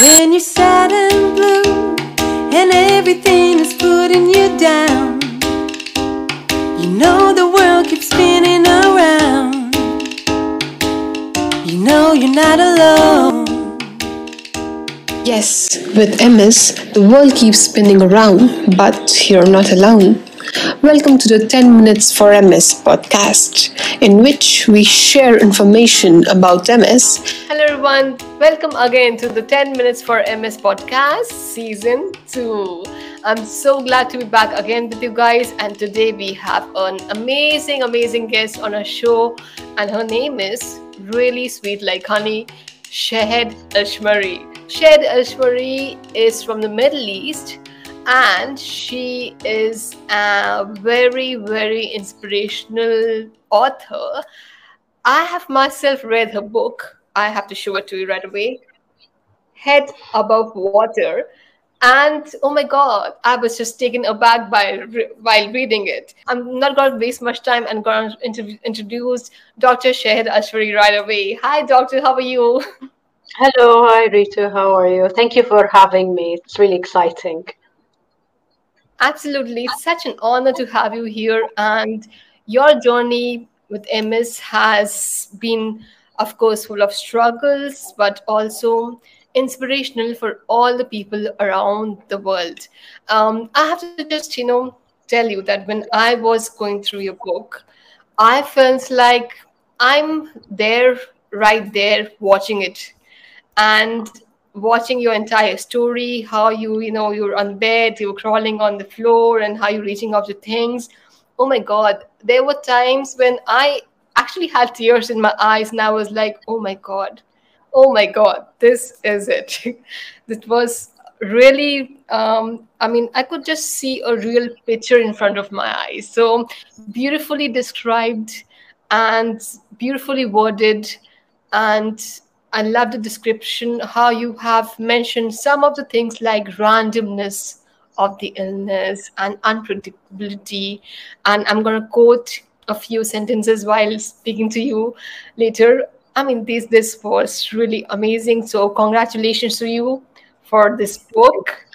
When you're sad and blue and everything is putting you down, you know the world keeps spinning around. You know you're not alone. Yes, with MS, the world keeps spinning around, but you're not alone. Welcome to the 10 Minutes for MS podcast, in which we share information about MS. Hello, everyone. Welcome again to the 10 Minutes for MS podcast, season 2. I'm so glad to be back again with you guys, and today we have an amazing, amazing guest on our show, and her name is really sweet like honey, Shahd Alshammari. Shahd Alshammari is from the Middle East and she is a very very inspirational author i have myself read her book i have to show it to you right away. Head above water. And oh my god i was just taken aback by while reading it. I'm not going to waste much time and going to introduce dr shahd alshammari right away. Hi doctor how are you? Hello hi rita how are you? Thank you for having me. It's really exciting. Absolutely. It's such an honor to have you here. And your journey with MS has been, of course, full of struggles, but also inspirational for all the people around the world. Um, I have to just, you know, tell you that when I was going through your book, I felt like I'm there, right there, watching it. And watching your entire story how you you know you're on bed you're crawling on the floor and how you're reaching out to things oh my god there were times when i actually had tears in my eyes and i was like oh my god. Oh my god. This is it. It was really um, i mean i could just see a real picture in front of my eyes. So beautifully described and beautifully worded. And I love the description, how you have mentioned some of the things like randomness of the illness and unpredictability. And I'm going to quote a few sentences while speaking to you later. I mean, this this was really amazing. So congratulations to you for this book.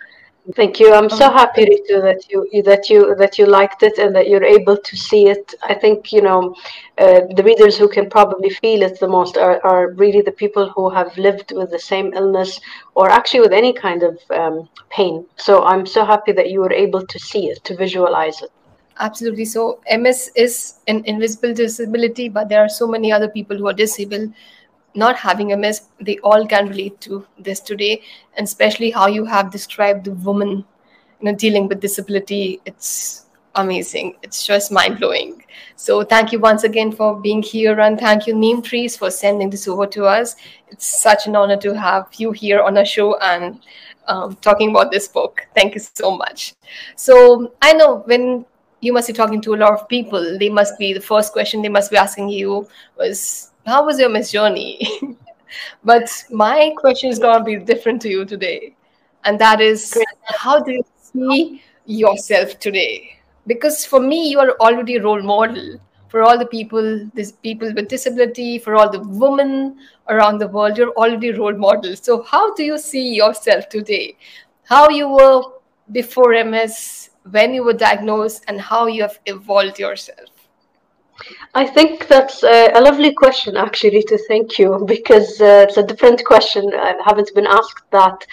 Thank you. I'm so happy, Ritu, that you that you that you liked it and that you're able to see it. I think you know uh, the readers who can probably feel it the most are, are really the people who have lived with the same illness or actually with any kind of um, pain. So I'm so happy that you were able to see it, to visualize it. Absolutely. So MS is an invisible disability, but there are so many other people who are disabled not having MS, they all can relate to this today, and especially how you have described the woman, you know, dealing with disability. It's amazing. It's just mind blowing. So thank you once again for being here, and thank you Neem Trees for sending this over to us. It's such an honor to have you here on our show and um, talking about this book. Thank you so much. So I know when you must be talking to a lot of people, they must be the first question they must be asking you was how was your MS journey? but my question is going to be different to you today. And that is, how do you see yourself today? Because for me, you are already a role model for all the people, these people with disability, for all the women around the world, you're already a role model. So how do you see yourself today? How you were before MS, when you were diagnosed, and how you have evolved yourself? I think that's a lovely question, actually, to thank you, because uh, it's a different question. I haven't been asked that.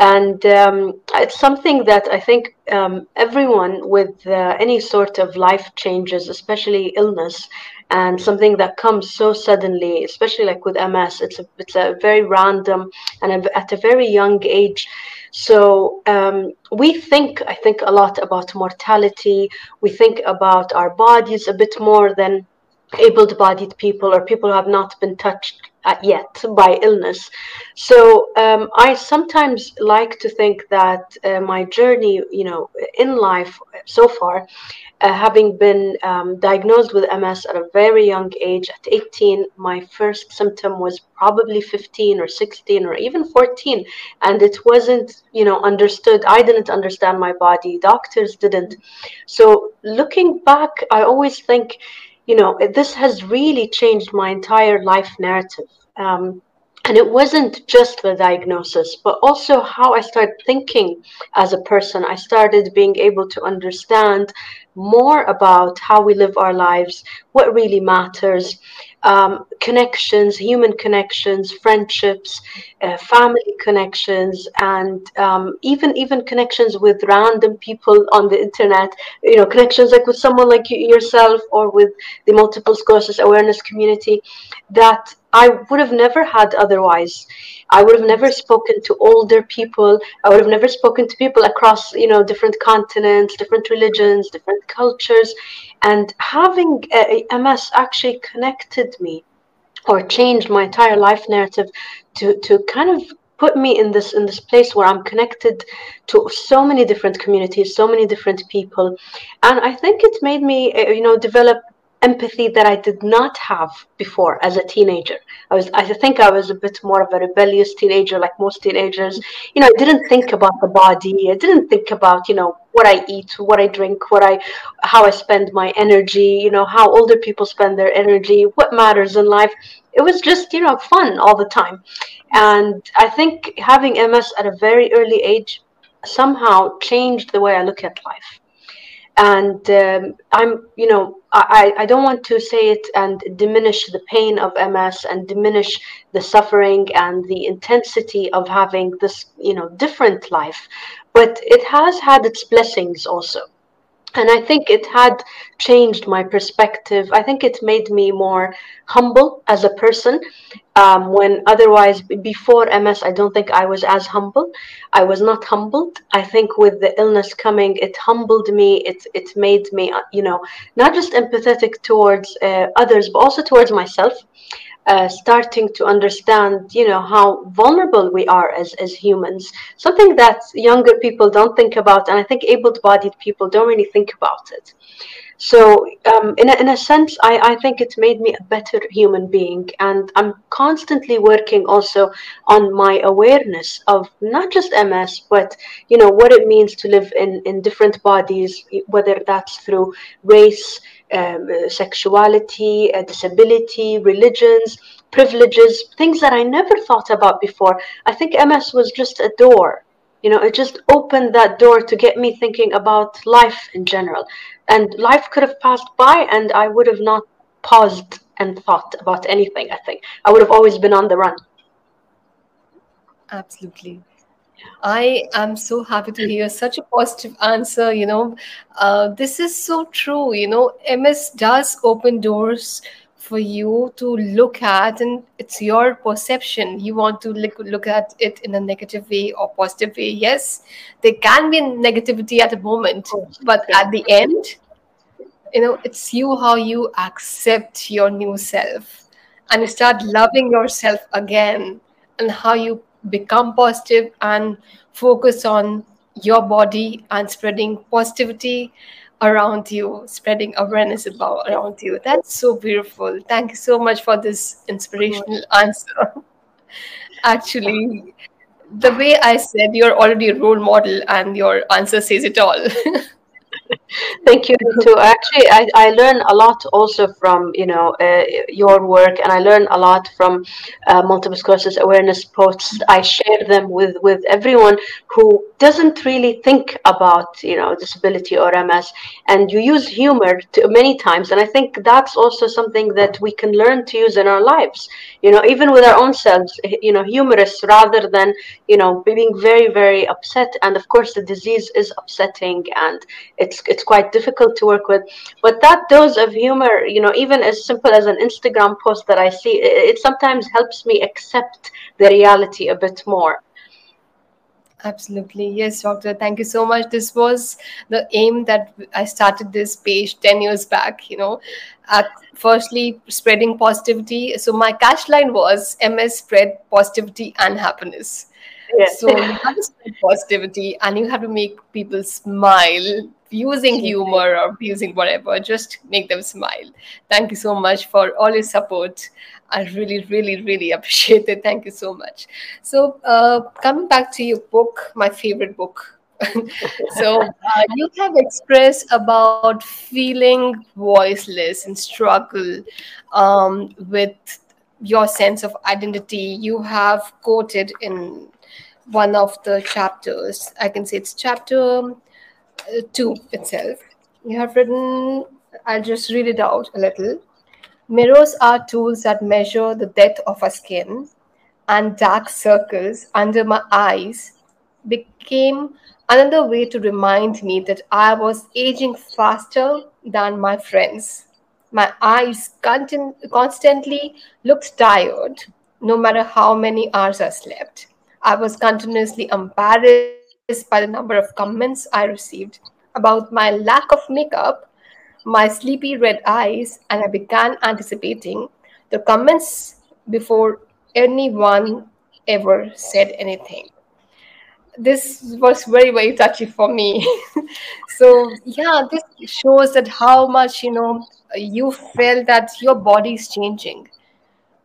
And um, it's something that I think um, everyone with uh, any sort of life changes, especially illness, and something that comes so suddenly, especially like with MS, it's a, it's a very random and a, at a very young age. So um, we think, I think, a lot about mortality. We think about our bodies a bit more than able-bodied people or people who have not been touched uh, yet by illness. So um, I sometimes like to think that uh, my journey, you know, in life so far, uh, having been um, diagnosed with MS at a very young age, at 18, my first symptom was probably 15 or 16 or even 14, and it wasn't, you know, understood. I didn't understand my body. Doctors didn't. So looking back, I always think you know, this has really changed my entire life narrative. Um, and it wasn't just the diagnosis but also how i started thinking as a person i started being able to understand more about how we live our lives what really matters um, connections human connections friendships uh, family connections and um, even even connections with random people on the internet you know connections like with someone like yourself or with the multiple sclerosis awareness community that I would have never had otherwise. I would have never spoken to older people. I would have never spoken to people across, you know, different continents, different religions, different cultures. And having MS actually connected me or changed my entire life narrative to, to kind of put me in this in this place where I'm connected to so many different communities, so many different people, and I think it made me, uh, you know, develop empathy that I did not have before as a teenager. I was I think I was a bit more of a rebellious teenager like most teenagers. You know, I didn't think about the body. I didn't think about, you know, what I eat, what I drink, what I how I spend my energy, you know, how older people spend their energy, what matters in life. It was just, you know, fun all the time. And I think having MS at a very early age somehow changed the way I look at life and um, i'm you know I, I don't want to say it and diminish the pain of ms and diminish the suffering and the intensity of having this you know different life. But it has had its blessings also and i think it had changed my perspective. I think it made me more humble as a person. Um, when otherwise before ms i don't think i was as humble. I was not humbled. I think with the illness coming it humbled me. It, it made me uh, you know not just empathetic towards uh, others but also towards myself uh, starting to understand, you know, how vulnerable we are as, as humans. Something that younger people don't think about, and I think able-bodied people don't really think about it. So, um, in, a, in a sense, I, I think it made me a better human being. And I'm constantly working also on my awareness of not just MS, but, you know, what it means to live in, in different bodies, whether that's through race, um, sexuality, uh, disability, religions, privileges, things that I never thought about before. I think MS was just a door. You know, it just opened that door to get me thinking about life in general. And life could have passed by, and I would have not paused and thought about anything, I think. I would have always been on the run. Absolutely. I am so happy to hear such a positive answer. You know, uh, this is so true. You know, MS does open doors for you to look at, and it's your perception. You want to look, look at it in a negative way or positive way. Yes, there can be negativity at the moment, but at the end, you know, it's you how you accept your new self and you start loving yourself again and how you become positive and focus on your body and spreading positivity around you, spreading awareness about around you. That's so beautiful. Thank you so much for this inspirational answer. Actually, the way I said, you're already a role model, and your answer says it all. Thank you too. Actually, I, I learn a lot also from you know uh, your work, and I learn a lot from uh, multiple sclerosis awareness posts. I share them with with everyone who doesn't really think about you know disability or MS, and you use humor to, many times, and I think that's also something that we can learn to use in our lives. You know, even with our own selves, you know, humorous rather than you know being very very upset. And of course, the disease is upsetting, and it's it's quite difficult to work with. But that dose of humor, you know, even as simple as an Instagram post that I see, it, it sometimes helps me accept the reality a bit more. Absolutely. Yes, doctor. Thank you so much. This was the aim that I started this page 10 years back, you know. Uh, firstly, spreading positivity. So my catch line was MS spread positivity and happiness. Yes. So you have to spread positivity and you have to make people smile using humor or using whatever, just make them smile. Thank you so much for all your support. I really, really, really appreciate it. Thank you so much. So, uh, coming back to your book, my favorite book. so, uh, you have expressed about feeling voiceless and struggle um, with your sense of identity. You have quoted in one of the chapters, I can say it's chapter uh, two itself. You have written, I'll just read it out a little. Mirrors are tools that measure the depth of our skin, and dark circles under my eyes became another way to remind me that I was aging faster than my friends. My eyes contin- constantly looked tired, no matter how many hours I slept. I was continuously embarrassed by the number of comments I received about my lack of makeup, my sleepy red eyes, and I began anticipating the comments before anyone ever said anything. This was very very touchy for me. So yeah this shows that how much you know you feel that your body is changing.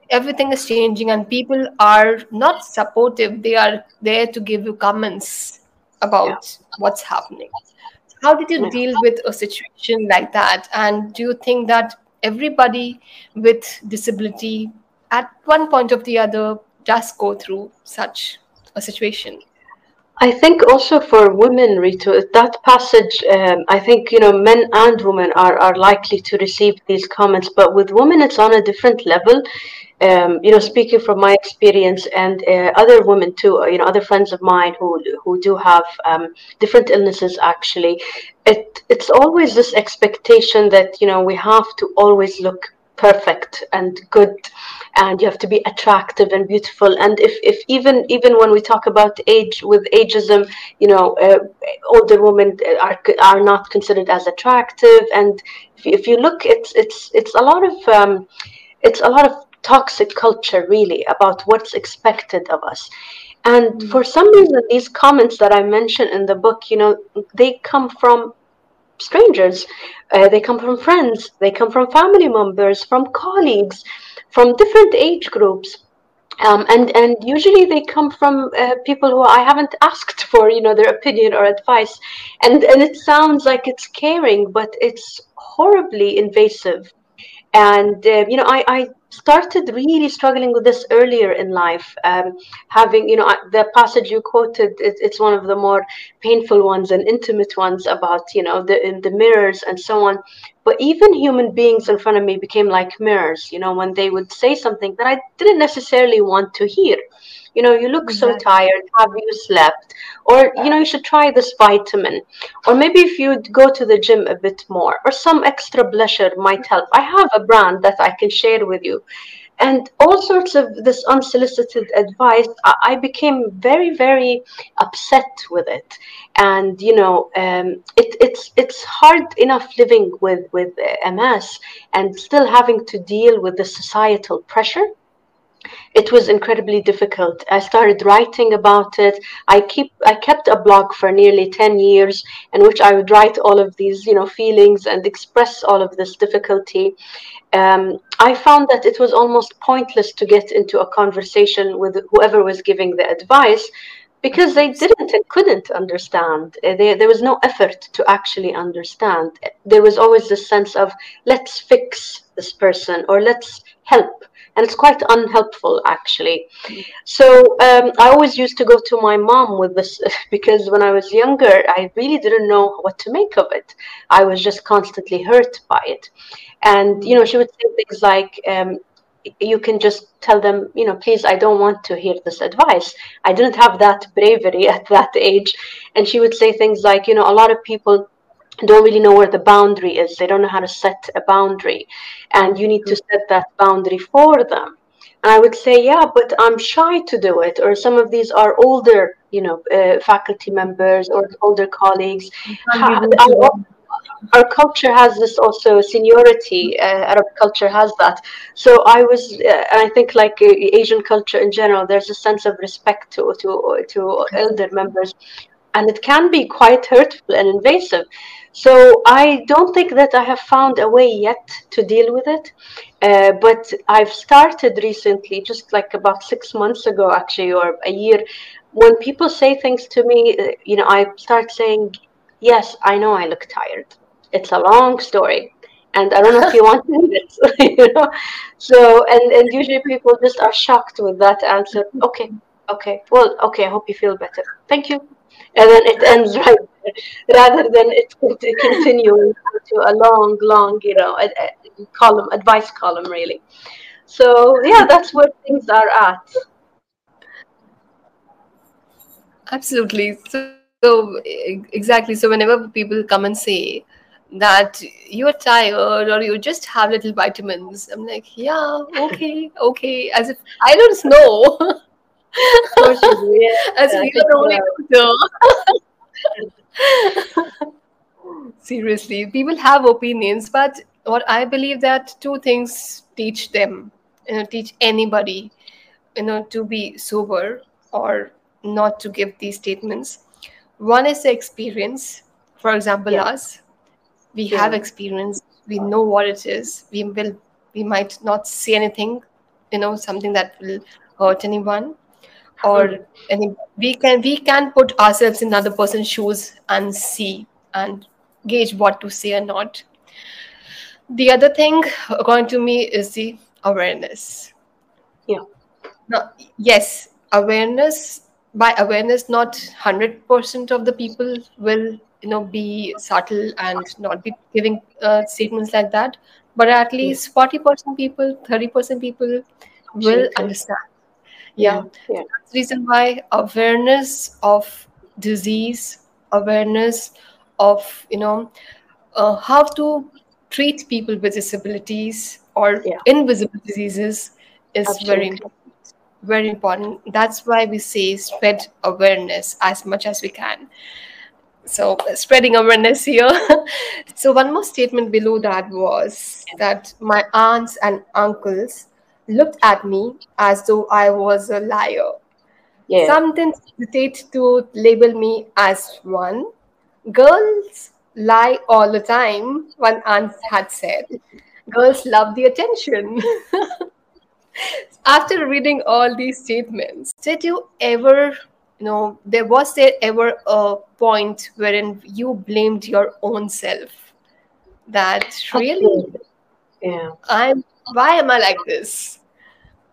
Everything is changing and people are not supportive. They are there to give you comments about yeah. what's happening how did you deal with a situation like that? And do you think that everybody with disability at one point of the other does go through such a situation I think also for women, Rito, that passage, um, I think, you know, men and women are, are likely to receive these comments, but with women, it's on a different level. Um, you know, speaking from my experience and uh, other women too, uh, you know, other friends of mine who who do have um, different illnesses. Actually, it it's always this expectation that you know we have to always look perfect and good and you have to be attractive and beautiful. And if, if even even when we talk about age with ageism you know uh, older women are are not considered as attractive. And if you, if you look it's it's it's a lot of um, it's a lot of toxic culture really about what's expected of us. And mm-hmm. for some reason these comments that i mentioned in the book you know they come from strangers. Uh, they come from friends, they come from family members, from colleagues, from different age groups. Um, and and usually they come from uh, people who I haven't asked for you know their opinion or advice, and and it sounds like it's caring, but it's horribly invasive. And uh, you know I, I started really struggling with this earlier in life. Um, having, you know, the passage you quoted, it, it's one of the more painful ones and intimate ones about, you know, the in the mirrors and so on. But even human beings in front of me became like mirrors, you know, when they would say something that I didn't necessarily want to hear. You know you look so tired. Have you slept? Or you know you should try this vitamin. Or maybe if you'd go to the gym a bit more or some extra blusher might help. I have a brand that i can share with you and all sorts of this unsolicited advice i became very very upset with it. And you know um, it, it's it's hard enough living with with ms and still having to deal with the societal pressure it was incredibly difficult. I started writing about it. I keep I kept a blog for nearly 10 years in which I would write all of these, you know, feelings and express all of this difficulty. Um, I found that it was almost pointless to get into a conversation with whoever was giving the advice because they didn't and couldn't understand. Uh, they, there was no effort to actually understand. There was always this sense of let's fix this person or let's help and it's quite unhelpful actually. So um, I always used to go to my mom with this because when I was younger, I really didn't know what to make of it. I was just constantly hurt by it, and you know she would say things like. Um, you can just tell them, you know, please, I don't want to hear this advice. I didn't have that bravery at that age. And she would say things like, you know, a lot of people don't really know where the boundary is. They don't know how to set a boundary. And you need to set that boundary for them. And I would say, yeah, but I'm shy to do it. Or some of these are older, you know, uh, faculty members or older colleagues. Our, our culture has this also seniority. Uh, Arab culture has that. So I was, uh, I think, like uh, Asian culture in general, there's a sense of respect to to to elder members, and it can be quite hurtful and invasive. So I don't think that I have found a way yet to deal with it. Uh, but I've started recently, just like about six months ago, actually, or a year. When people say things to me, uh, you know, I start saying, Yes, I know I look tired. It's a long story. and I don't know if you want to do this, you know. So and and usually people just are shocked with that answer. Okay, okay, well, okay. I hope you feel better. Thank you, and then it ends right rather than it continuing to a long, long, you know, a, a column advice column really. So yeah, that's where things are at. Absolutely. So, so exactly. So whenever people come and say that you're tired or you just have little vitamins, I'm like, yeah, okay, okay, as if I don't know. as if you're the only doctor. Seriously, people have opinions, but what I believe that two things teach them, you know, teach anybody, you know, to be sober or not to give these statements. One is the experience. For example, yeah. us, we yeah. have experience. We know what it is. We will. We might not say anything, you know, something that will hurt anyone, or any. We can we can put ourselves in another person's shoes and see and gauge what to say or not. The other thing, according to me, is the awareness. Yeah. Now, yes, awareness by awareness not 100% of the people will you know be subtle and not be giving uh, statements like that but at least 40% people 30% people will understand yeah, yeah. that's the reason why awareness of disease awareness of you know uh, how to treat people with disabilities or yeah. invisible diseases is Absolutely. very important very important. That's why we say spread awareness as much as we can. So, spreading awareness here. so, one more statement below that was that my aunts and uncles looked at me as though I was a liar. Yeah. Something hesitate to label me as one. Girls lie all the time, one aunt had said. Girls love the attention. after reading all these statements did you ever you know there was there ever a point wherein you blamed your own self that really yeah i'm why am i like this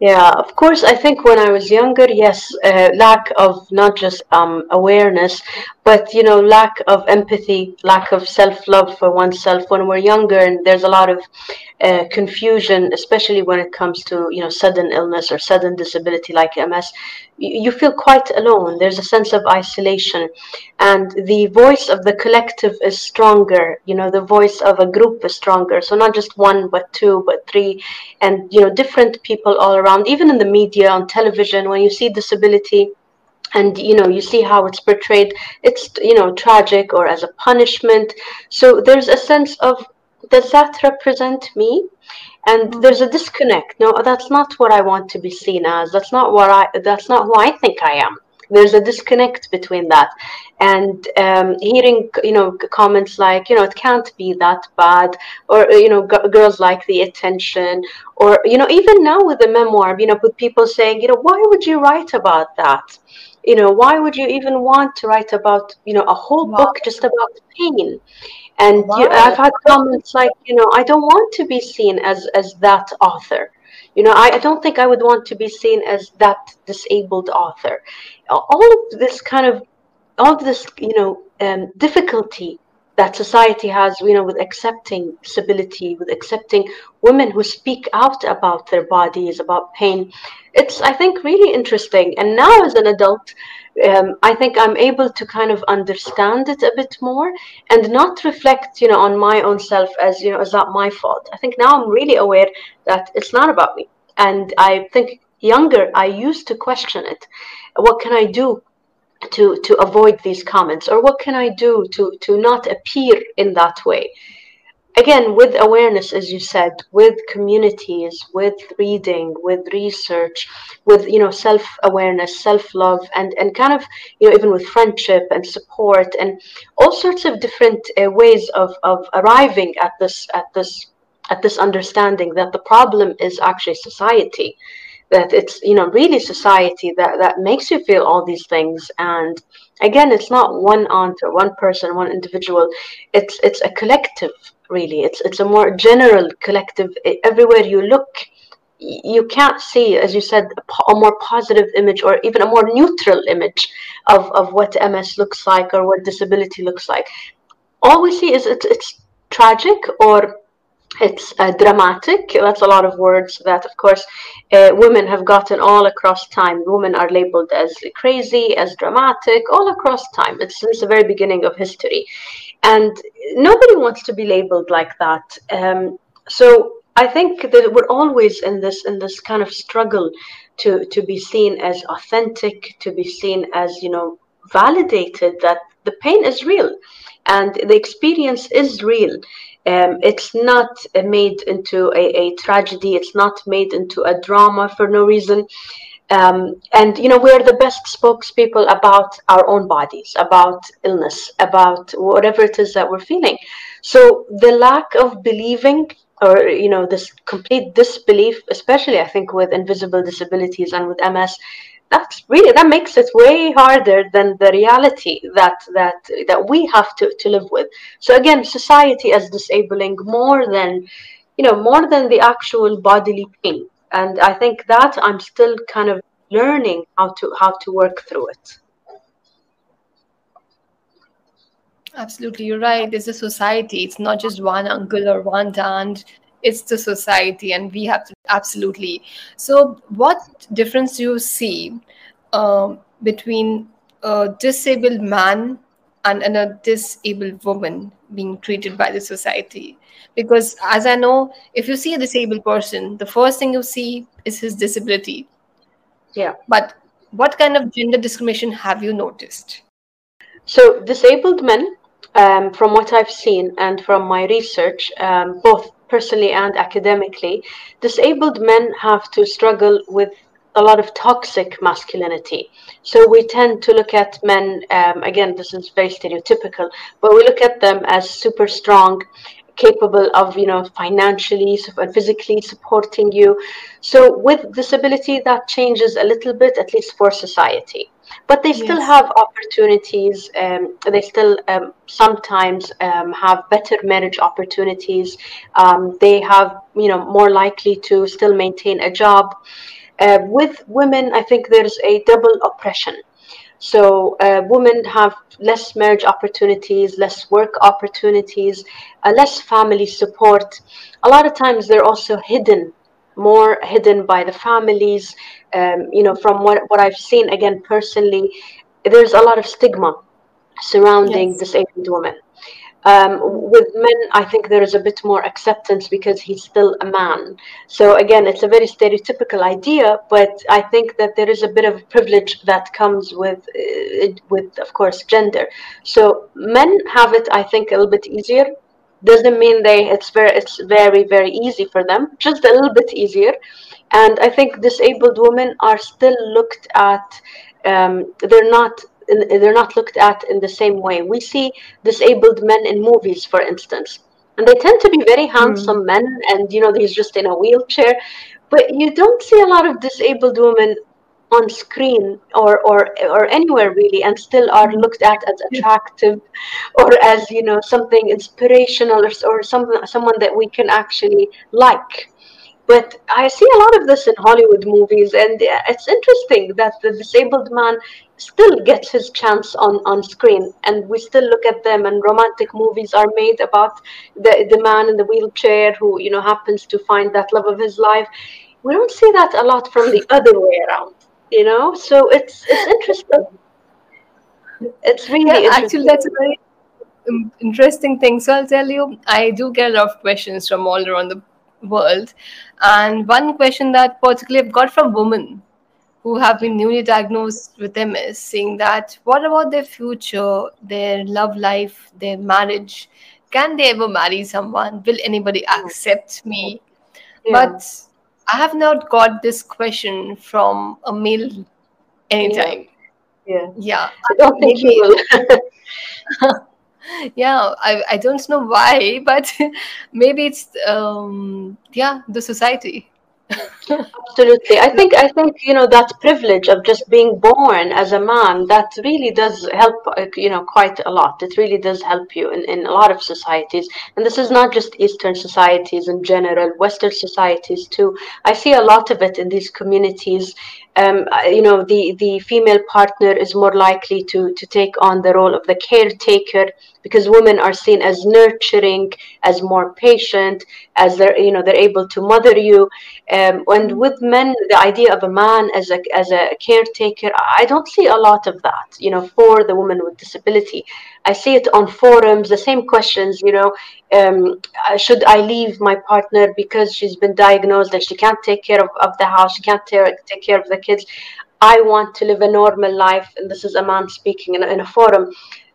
yeah, of course. I think when I was younger, yes, uh, lack of not just um, awareness, but you know, lack of empathy, lack of self-love for oneself. When we're younger, and there's a lot of uh, confusion, especially when it comes to you know sudden illness or sudden disability like MS, you, feel quite alone. There's a sense of isolation, and the voice of the collective is stronger. You know, the voice of a group is stronger. So not just one, but two, but three, and you know, different people all around even in the media on television when you see disability and you know you see how it's portrayed it's you know tragic or as a punishment. So there's a sense of does that represent me? And mm-hmm. there's a disconnect. No that's not what i want to be seen as. That's not what i that's not who i think i am. There's a disconnect between that. And um, hearing you know comments like you know it can't be that bad or you know g- girls like the attention or you know even now with the memoir you know with people saying you know why would you write about that you know why would you even want to write about you know a whole wow. book just about pain and wow. you i've had comments like you know i don't want to be seen as as that author you know I, I don't think i would want to be seen as that disabled author all of this kind of all of this you know um, difficulty that society has you know with accepting disability with accepting women who speak out about their bodies about pain. It's i think really interesting. And now as an adult um, i think i'm able to kind of understand it a bit more and not reflect you know on my own self as you know is that my fault. I think now i'm really aware that it's not about me. And i think younger i used to question it. What can i do to to avoid these comments? Or what can i do to to not appear in that way? Again with awareness as you said with communities with reading with research with you know self awareness self love and and kind of you know even with friendship and support and all sorts of different uh, ways of of arriving at this at this at this understanding that the problem is actually society that it's you know really society that that makes you feel all these things and again it's not one aunt or one person one individual it's it's a collective really. It's it's a more general collective. Everywhere you look, you can't see, as you said, a, more positive image or even a more neutral image of, of what MS looks like or what disability looks like. All we see is it's, it's tragic or it's uh, dramatic. That's a lot of words that, of course, uh, women have gotten all across time. Women are labeled as crazy, as dramatic, all across time. It's since the very beginning of history. And nobody wants to be labeled like that. Um, so I think that we're always in this in this kind of struggle to to be seen as authentic, to be seen as you know validated that the pain is real and the experience is real. Um, it's not made into a, a tragedy. It's not made into a drama for no reason. Um, and you know we're the best spokespeople about our own bodies about illness about whatever it is that we're feeling so the lack of believing or you know this complete disbelief especially i think with invisible disabilities and with ms that's really that makes it way harder than the reality that that that we have to, to live with so again society as disabling more than you know more than the actual bodily pain and i think that i'm still kind of learning how to how to work through it Absolutely, you're right. It's a society. It's not just one uncle or one aunt. It's the society, and we have to absolutely. So, what difference do you see uh, between a disabled man and, and a disabled woman being treated by the society? Because, as I know, if you see a disabled person, the first thing you see is his disability. Yeah. But what kind of gender discrimination have you noticed? So, disabled men um, from what I've seen and from my research, um, both personally and academically, disabled men have to struggle with a lot of toxic masculinity. So we tend to look at men, um, again, this is very stereotypical, but we look at them as super strong, capable of, you know, financially and physically supporting you. So with disability, that changes a little bit, at least for society but they still yes. have opportunities um, they still um, sometimes um, have better marriage opportunities. Um, they have you know more likely to still maintain a job. Uh, with women i think there's a double oppression. So uh, women have less marriage opportunities less work opportunities uh, less family support. A lot of times they're also hidden more hidden by the families. Um, you know, from what, what I've seen, again, personally, there's a lot of stigma surrounding yes. disabled women. Um, with men, I think there is a bit more acceptance because he's still a man. So again, it's a very stereotypical idea, but I think that there is a bit of privilege that comes with, uh, with of course, gender. So men have it, I think, a little bit easier doesn't mean they it's very it's very very easy for them just a little bit easier and i think disabled women are still looked at um, they're not they're not looked at in the same way we see disabled men in movies for instance and they tend to be very handsome mm. men and you know he's just in a wheelchair but you don't see a lot of disabled women on screen or, or or anywhere really and still are mm-hmm. looked at as attractive or as you know something inspirational or, or some, someone that we can actually like. But i see a lot of this in hollywood movies and it's interesting that the disabled man still gets his chance on, on screen and we still look at them and romantic movies are made about the, the man in the wheelchair who you know happens to find that love of his life. We don't see that a lot from the other way around you know? So it's it's interesting. It's really yeah, interesting. actually that's a very interesting thing. So i'll tell you i do get a lot of questions from all around the world. And one question that particularly i've got from women who have been newly diagnosed with ms saying that what about their future their love life their marriage? Can they ever marry someone? Will anybody hmm. accept me? Yeah. but I have not got this question from a male anytime. Yeah. Yeah. I don't think he will. yeah, I, I don't know why, but maybe it's um yeah, the society. Absolutely. I think I think you know that privilege of just being born as a man that really does help uh, you know quite a lot. It really does help you in, in a lot of societies. And this is not just Eastern societies in general, Western societies too. I see a lot of it in these communities um, you know, the, the female partner is more likely to, to take on the role of the caretaker because women are seen as nurturing, as more patient, as they're, you know, they're able to mother you. Um, and with men, the idea of a man as a, as a caretaker, I don't see a lot of that, you know, for the woman with disability. I see it on forums, the same questions, you know, um, should I leave my partner because she's been diagnosed that she can't take care of, of the house, she can't take, take care of the kids. I want to live a normal life. And this is a man speaking in in a forum.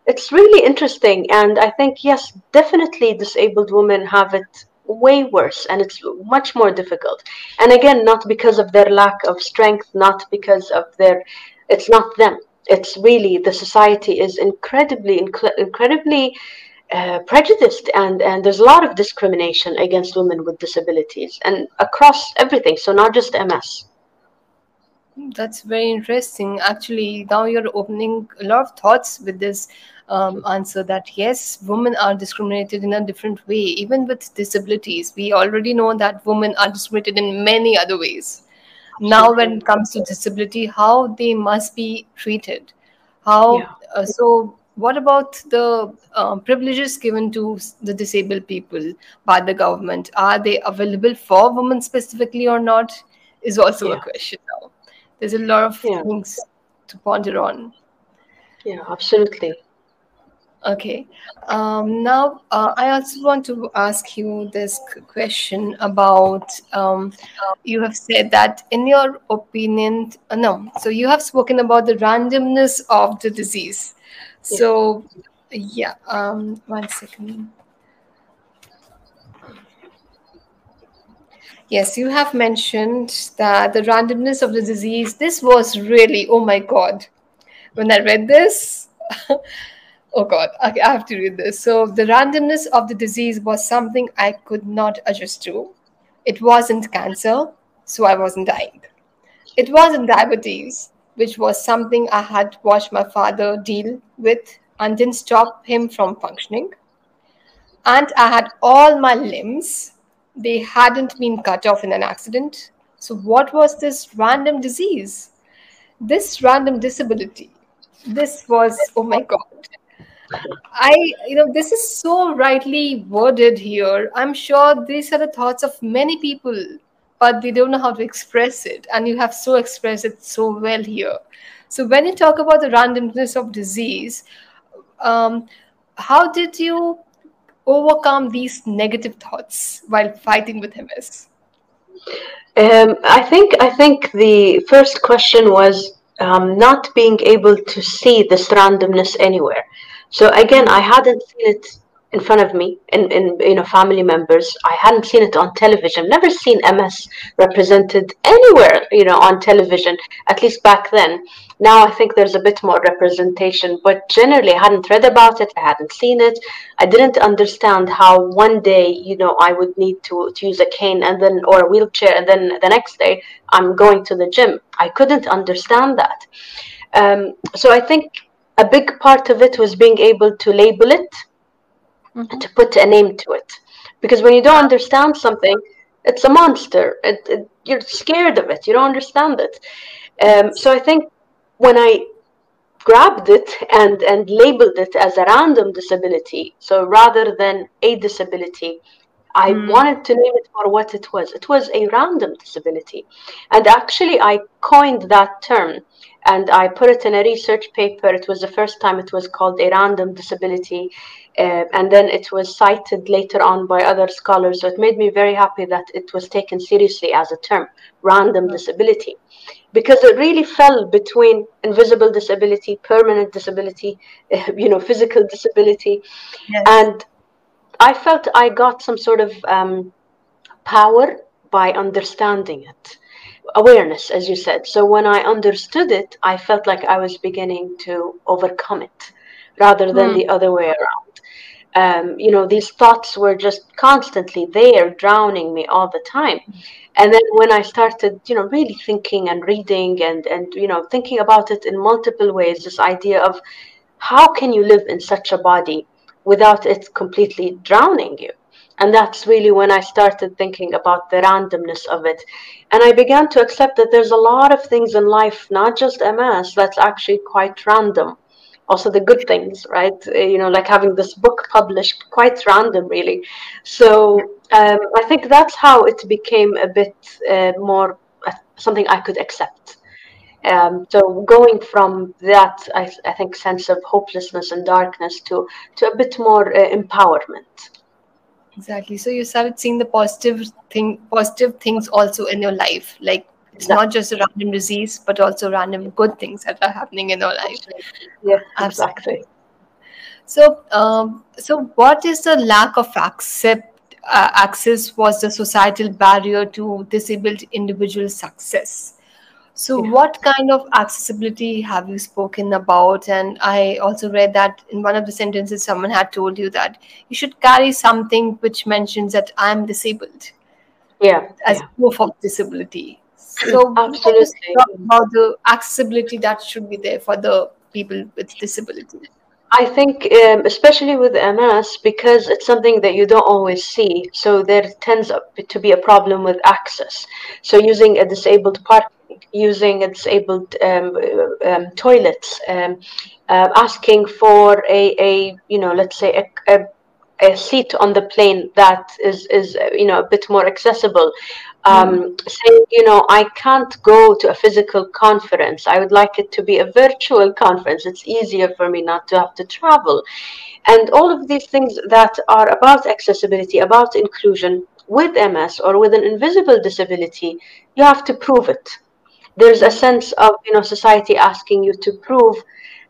It's really interesting. And I think, yes, definitely disabled women have it way worse and it's much more difficult. And again, not because of their lack of strength, not because of their, it's not them. It's really the society is incredibly, incredibly uh, prejudiced and and there's a lot of discrimination against women with disabilities and across everything so not just ms that's very interesting. Actually now you're opening a lot of thoughts with this um, answer that yes women are discriminated in a different way. Even with disabilities we already know that women are discriminated in many other ways now when it comes to disability how they must be treated how yeah. uh, so what about the um, privileges given to the disabled people by the government? Are they available for women specifically or not? Is also yeah. a question now. There's a lot of yeah. things to ponder on. Yeah, absolutely. Okay. Um, now, uh, I also want to ask you this question about um, you have said that, in your opinion, uh, no, so you have spoken about the randomness of the disease. So, yeah, um, one second. Yes, you have mentioned that the randomness of the disease, this was really, oh my God. When I read this, oh God, okay, I have to read this. So, the randomness of the disease was something I could not adjust to. It wasn't cancer, so I wasn't dying. It wasn't diabetes, which was something I had watched my father deal with and didn't stop him from functioning. And I had all my limbs, they hadn't been cut off in an accident. So, what was this random disease? This random disability. This was, oh my God. I, you know, this is so rightly worded here. I'm sure these are the thoughts of many people but they don't know how to express it. And you have so expressed it so well here. So when you talk about the randomness of disease, um, how did you overcome these negative thoughts while fighting with MS? Um, I think I think the first question was um, not being able to see this randomness anywhere. So again, I hadn't seen it in front of me in, in you know family members. I hadn't seen it on television never seen ms represented anywhere you know on television at least back then. Now i think there's a bit more representation but generally i hadn't read about it i hadn't seen it. I didn't understand how one day you know i would need to, to use a cane and then or a wheelchair and then the next day i'm going to the gym. I couldn't understand that. Um, so i think a big part of it was being able to label it mm-hmm. to put a name to it. Because when you don't understand something, it's a monster. It, it, you're scared of it. You don't understand it. Um, so I think when I grabbed it and, and labeled it as a random disability, so rather than a disability, I mm. wanted to name it for what it was. It was a random disability. And actually, I coined that term and I put it in a research paper. It was the first time it was called a random disability. Uh, and then it was cited later on by other scholars. So it made me very happy that it was taken seriously as a term, random disability, because it really fell between invisible disability, permanent disability, uh, you know, physical disability. Yes. And I felt I got some sort of um, power by understanding it. Awareness as you said. So when i understood it i felt like i was beginning to overcome it rather than mm. the other way around. Um, you know these thoughts were just constantly there drowning me all the time. And then when I started, you know, really thinking and reading and and you know thinking about it in multiple ways, this idea of how can you live in such a body without it completely drowning you? And that's really when I started thinking about the randomness of it. And I began to accept that there's a lot of things in life, not just MS, that's actually quite random. Also, the good things, right? Uh, you know, like having this book published, quite random, really. So um, I think that's how it became a bit uh, more uh, something I could accept. Um, so going from that, I, I, think, sense of hopelessness and darkness to to a bit more uh, empowerment. Exactly. So you started seeing the positive thing positive things also in your life. Like it's not just a random disease but also random good things that are happening in your life. Yeah exactly. So um, so what is the lack of accept uh, access was the societal barrier to disabled individual success so, yeah. what kind of accessibility have you spoken about? And I also read that in one of the sentences, someone had told you that you should carry something which mentions that I'm disabled. Yeah. As yeah. proof of disability. So, absolutely. About the accessibility that should be there for the people with disability. I think, um, especially with MS, because it's something that you don't always see, so there tends to be a problem with access. So, using a disabled partner using a disabled um, um, toilets, um, uh, asking for a, a, you know, let's say a, a, a, seat on the plane that is, is you know, a bit more accessible. Um, saying, you know, I can't go to a physical conference. I would like it to be a virtual conference. It's easier for me not to have to travel. And all of these things that are about accessibility, about inclusion with MS or with an invisible disability, you have to prove it there's a sense of you know society asking you to prove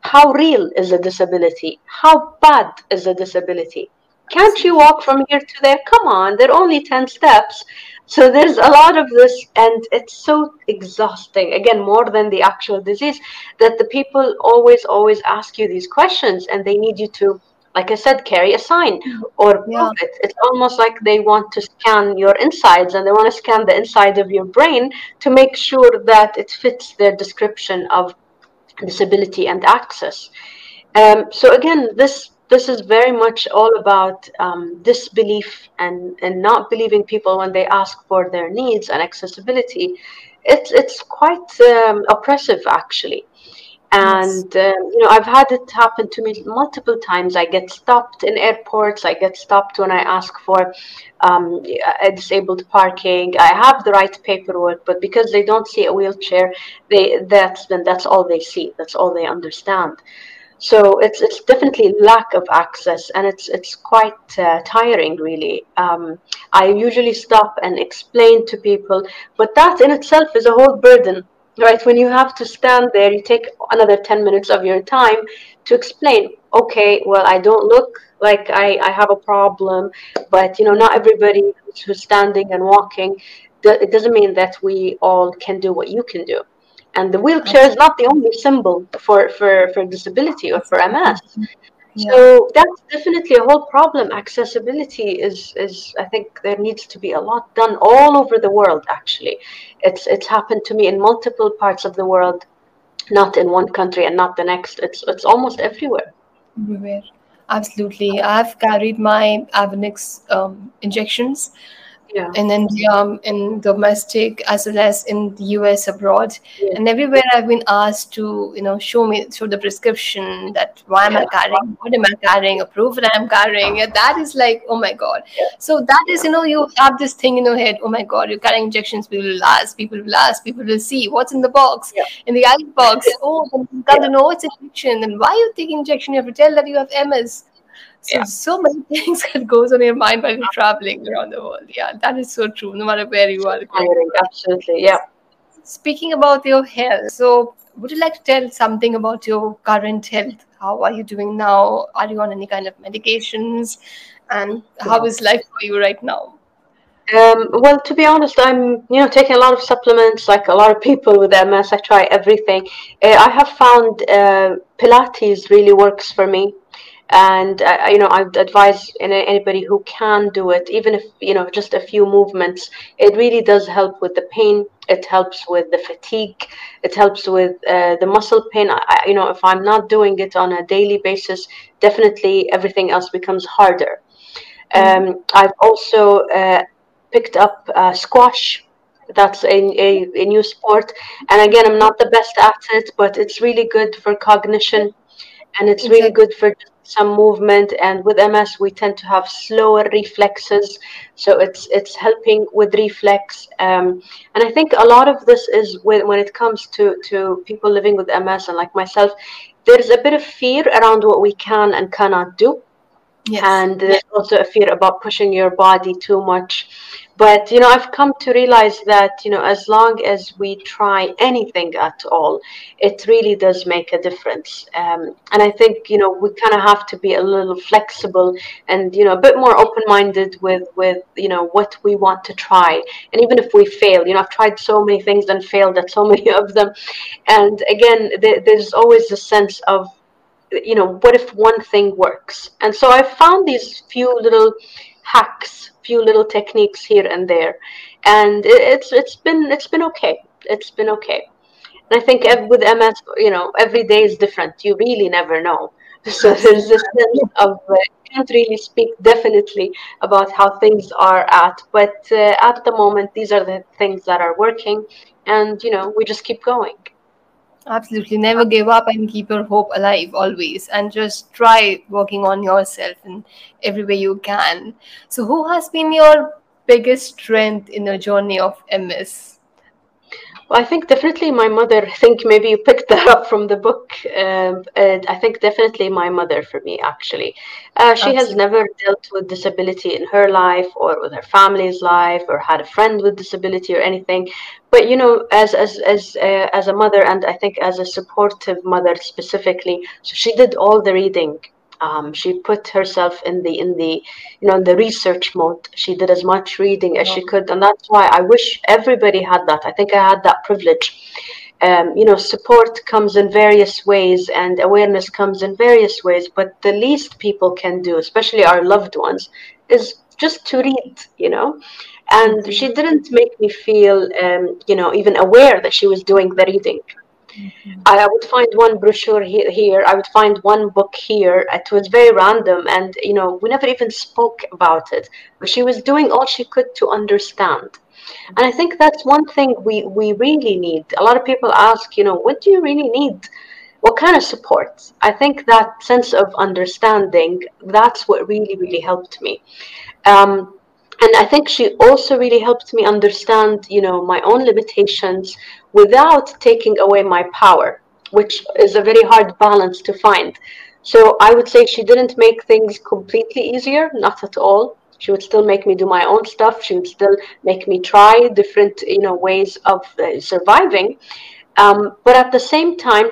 how real is a disability how bad is a disability can't you walk from here to there come on there are only 10 steps so there's a lot of this and it's so exhausting again more than the actual disease that the people always always ask you these questions and they need you to like I said, carry a sign or yeah. it. It's almost like they want to scan your insides and they want to scan the inside of your brain to make sure that it fits their description of disability and access. Um, so again, this this is very much all about um, disbelief and, and not believing people when they ask for their needs and accessibility. It's it's quite um, oppressive actually. And uh, you know i've had it happen to me multiple times. I get stopped in airports. I get stopped when i ask for um, a disabled parking. I have the right paperwork but because they don't see a wheelchair they that's then that's all they see. That's all they understand so it's it's definitely lack of access and it's it's quite uh, tiring really. Um, i usually stop and explain to people but that in itself is a whole burden right? When you have to stand there you take another 10 minutes of your time to explain okay well i don't look like i, I have a problem but you know not everybody who's standing and walking it doesn't mean that we all can do what you can do and the wheelchair is not the only symbol for for for disability or for ms so that's definitely a whole problem. Accessibility is is I think there needs to be a lot done all over the world. Actually, it's it's happened to me in multiple parts of the world, not in one country and not the next. It's it's almost everywhere. Everywhere, absolutely. I've carried my Avonex um, injections yeah. in India, um, in domestic as well as in the US abroad. Yeah. And everywhere I've been asked to, you know, show me show the prescription that why am yeah. I carrying, what am I carrying, a proof that I'm carrying. Yeah, that is like, oh my God. So that is, you know, you have this thing in your head, oh my God, you're carrying injections, people will ask, people will ask, people will see what's in the box, in the ice box. Oh, you got to know it's injection. And why are you take injection? You have to tell that you have MS. So, yeah. so many things that goes on your mind while you're traveling around the world. Yeah, that is so true. No matter where you are. Absolutely. Yeah. Speaking about your health, so would you like to tell something about your current health? How are you doing now? Are you on any kind of medications? And how is life for you right now? Um, well, to be honest, I'm you know taking a lot of supplements, like a lot of people with MS. I try everything. Uh, I have found uh, Pilates really works for me and uh, you know i'd advise anybody who can do it even if you know just a few movements. It really does help with the pain. It helps with the fatigue. It helps with uh, the muscle pain. I, you know if i'm not doing it on a daily basis definitely everything else becomes harder. Mm-hmm. um, i've also uh, picked up uh, squash. That's a, a, a new sport. And again i'm not the best at it but it's really good for cognition. And it's really good for some movement and with ms we tend to have slower reflexes so it's it's helping with reflex um, and i think a lot of this is when, when it comes to to people living with ms and like myself there's a bit of fear around what we can and cannot do yes. and there's also a fear about pushing your body too much. But you know i've come to realize that you know as long as we try anything at all it really does make a difference. Um, and i think you know we kind of have to be a little flexible and you know a bit more open-minded with with you know what we want to try. And even if we fail you know i've tried so many things and failed at so many of them. And again th- there's always a sense of you know what if one thing works and so i found these few little hacks few little techniques here and there, and it's it's been it's been okay. It's been okay. And I think with MS, you know, every day is different. You really never know. So there's this sense of uh, can't really speak definitely about how things are at, but uh, at the moment, these are the things that are working, and you know, we just keep going. Absolutely. Never give up and keep your hope alive always. And just try working on yourself in every way you can. So, who has been your biggest strength in the journey of MS? Well, I think definitely my mother. I think maybe you picked that up from the book. Uh, I think definitely my mother for me, actually. Uh, she has never dealt with disability in her life or with her family's life or had a friend with disability or anything. But, you know, as, as, as, uh, as a mother and I think as a supportive mother specifically, so she did all the reading um, she put herself in the in the you know in the research mode. She did as much reading as she could and that's why i wish everybody had that. I think i had that privilege. Um, you know support comes in various ways and awareness comes in various ways but the least people can do especially our loved ones is just to read you know? And mm-hmm. she didn't make me feel um, you know even aware that she was doing the reading Mm-hmm. I, would find one brochure here, here. I would find one book here. It was very random, and you know, we never even spoke about it. But she was doing all she could to understand. And I think that's one thing we, we really need. A lot of people ask, you know, what do you really need? What kind of support? I think that sense of understanding, that's what really, really helped me. Um, and I think she also really helped me understand, you know, my own limitations without taking away my power, which is a very hard balance to find. So I would say she didn't make things completely easier, not at all. She would still make me do my own stuff. She would still make me try different, you know, ways of uh, surviving. Um, but at the same time,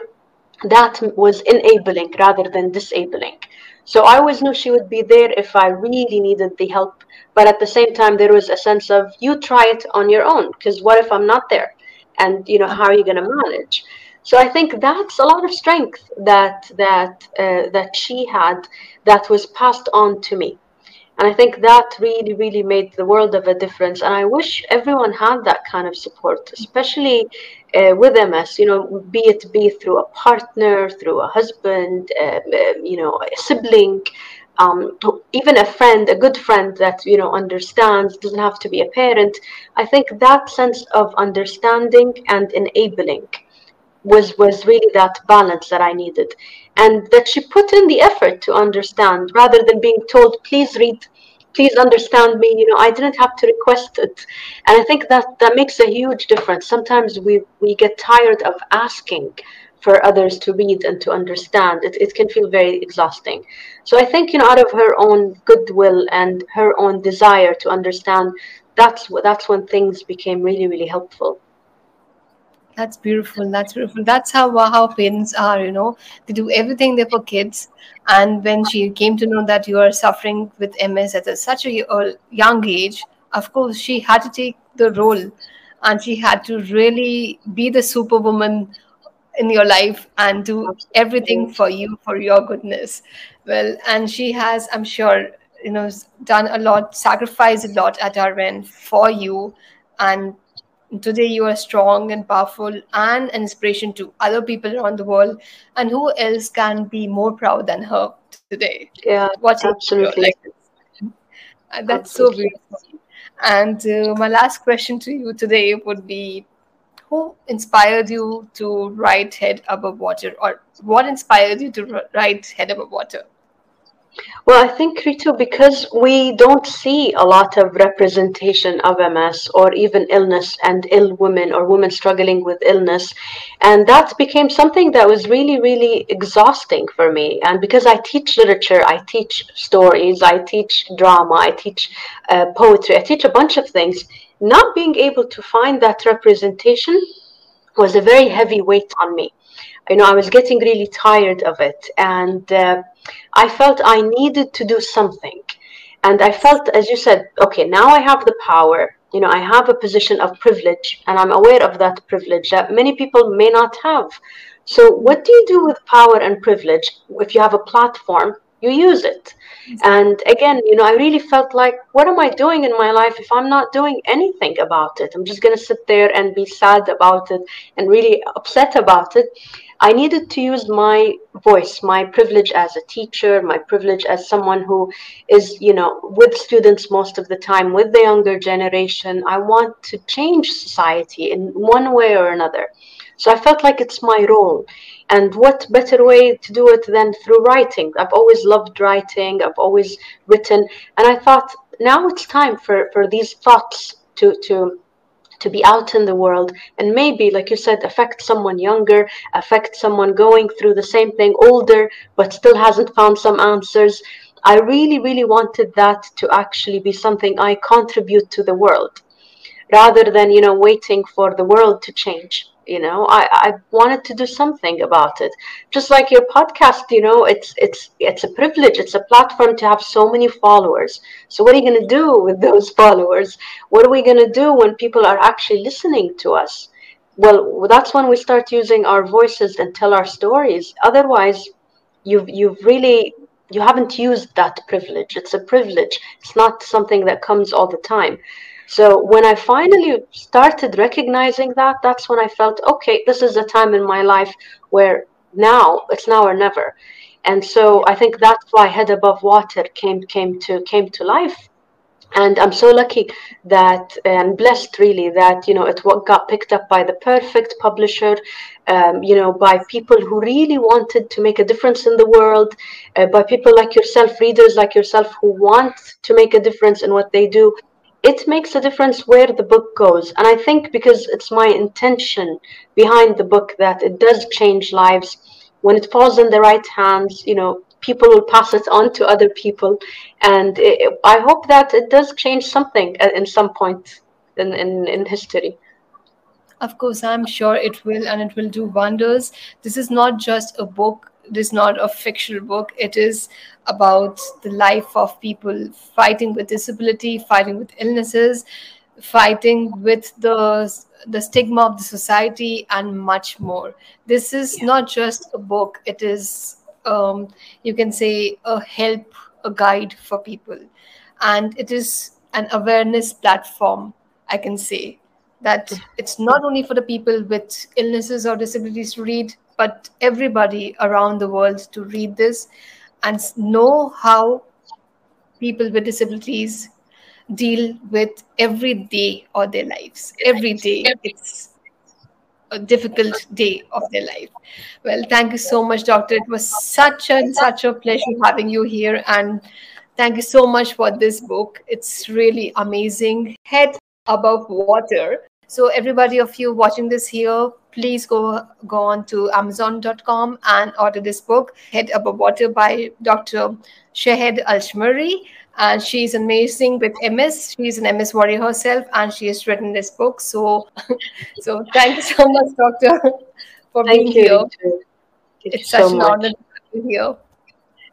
that was enabling rather than disabling. So I always knew she would be there if I really needed the help. But at the same time, there was a sense of you try it on your own. Because what if I'm not there? And you know, how are you going to manage? So I think that's a lot of strength that that uh, that she had that was passed on to me. And I think that really, really made the world of a difference. And I wish everyone had that kind of support, especially uh, with MS, you know, be it be through a partner, through a husband, uh, you know, a sibling, um, even a friend, a good friend that, you know, understands, doesn't have to be a parent. I think that sense of understanding and enabling was was really that balance that I needed, and that she put in the effort to understand rather than being told, "Please read, please understand me." You know, I didn't have to request it, and I think that that makes a huge difference. Sometimes we we get tired of asking for others to read and to understand. It it can feel very exhausting. So I think you know, out of her own goodwill and her own desire to understand, that's what that's when things became really really helpful. That's beautiful. That's beautiful. That's how how parents are. You know, they do everything there for kids. And when she came to know that you are suffering with MS at a, such a young age, of course she had to take the role, and she had to really be the superwoman in your life and do everything for you for your goodness well and she has i'm sure you know done a lot sacrificed a lot at our end for you and today you are strong and powerful and an inspiration to other people around the world. And who else can be more proud than her today? Yeah watching absolutely. like that's absolutely. so beautiful. And uh, my last question to you today would be who inspired you to write head above water? Or what inspired you to write head above water well, I think, Ritu, because we don't see a lot of representation of MS or even illness and ill women or women struggling with illness. And that became something that was really, really exhausting for me. And because I teach literature, I teach stories, I teach drama, I teach uh, poetry, I teach a bunch of things, not being able to find that representation was a very heavy weight on me you know, I was getting really tired of it. And uh, I felt I needed to do something. And I felt, as you said, okay, now I have the power. You know, I have a position of privilege, and I'm aware of that privilege that many people may not have. So, what do you do with power and privilege? If you have a platform, you use it. And again, you know, I really felt like, what am I doing in my life if I'm not doing anything about it? I'm just going to sit there and be sad about it and really upset about it. I needed to use my voice, my privilege as a teacher, my privilege as someone who is, you know, with students most of the time, with the younger generation. I want to change society in one way or another. So I felt like it's my role. And what better way to do it than through writing? I've always loved writing, I've always written. And I thought now it's time for, for these thoughts to, to to be out in the world and maybe like you said affect someone younger affect someone going through the same thing older but still hasn't found some answers i really really wanted that to actually be something i contribute to the world rather than you know waiting for the world to change you know I, I wanted to do something about it. Just like your podcast you know it's it's it's a privilege it's a platform to have so many followers. So what are you going to do with those followers? What are we going to do when people are actually listening to us? Well that's when we start using our voices and tell our stories. Otherwise you've you've really you haven't used that privilege. It's a privilege. It's not something that comes all the time so when I finally started recognizing that, that's when I felt, okay, this is a time in my life where now it's now or never. And so I think that's why Head Above Water came came to came to life. And I'm so lucky that and blessed really that you know it got picked up by the perfect publisher, um, you know by people who really wanted to make a difference in the world, uh, by people like yourself, readers like yourself who want to make a difference in what they do it makes a difference where the book goes. And I think because it's my intention behind the book that it does change lives, when it falls in the right hands, you know, people will pass it on to other people. And it, I hope that it does change something at, in some point in, in, in history. Of course, I'm sure it will, and it will do wonders. This is not just a book it is not a fictional book it is about the life of people fighting with disability fighting with illnesses fighting with the the stigma of the society and much more. This is yeah. not just a book. It is um, you can say a help a guide for people. And it is an awareness platform i can say that it's not only for the people with illnesses or disabilities to read but everybody around the world to read this and know how people with disabilities deal with every day of their lives. Every day, it's a difficult day of their life. Well, thank you so much, Doctor. It was such a such a pleasure having you here, and thank you so much for this book. It's really amazing. Head above water. So, everybody of you watching this here, please go go on to amazon.com and order this book head above water by dr shahd alshammari. And she's amazing with ms she's an ms warrior herself and she has written this book. So so thank you so much doctor for thank being you. here. It's such so an much. honor to be here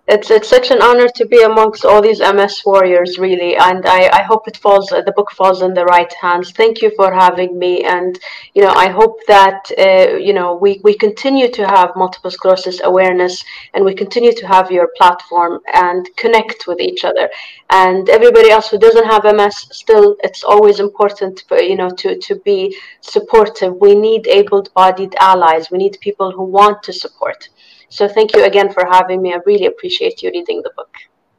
it's it's such an honor to be amongst all these MS warriors, really, and I, I hope it falls the book falls in the right hands. Thank you for having me, and you know I hope that uh, you know we we continue to have multiple sclerosis awareness, and we continue to have your platform and connect with each other, and everybody else who doesn't have MS. Still, it's always important for you know to to be supportive. We need able-bodied allies. We need people who want to support. So thank you again for having me. I really appreciate you reading the book.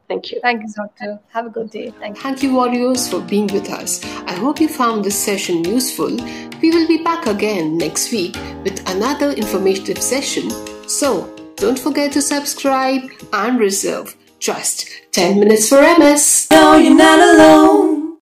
Thank you. Thank you, Doctor. Have a good day. Thank you. Thank you, warriors, for being with us. I hope you found this session useful. We will be back again next week with another informative session. So, don't forget to subscribe and reserve just 10 minutes for MS. No, you're not alone.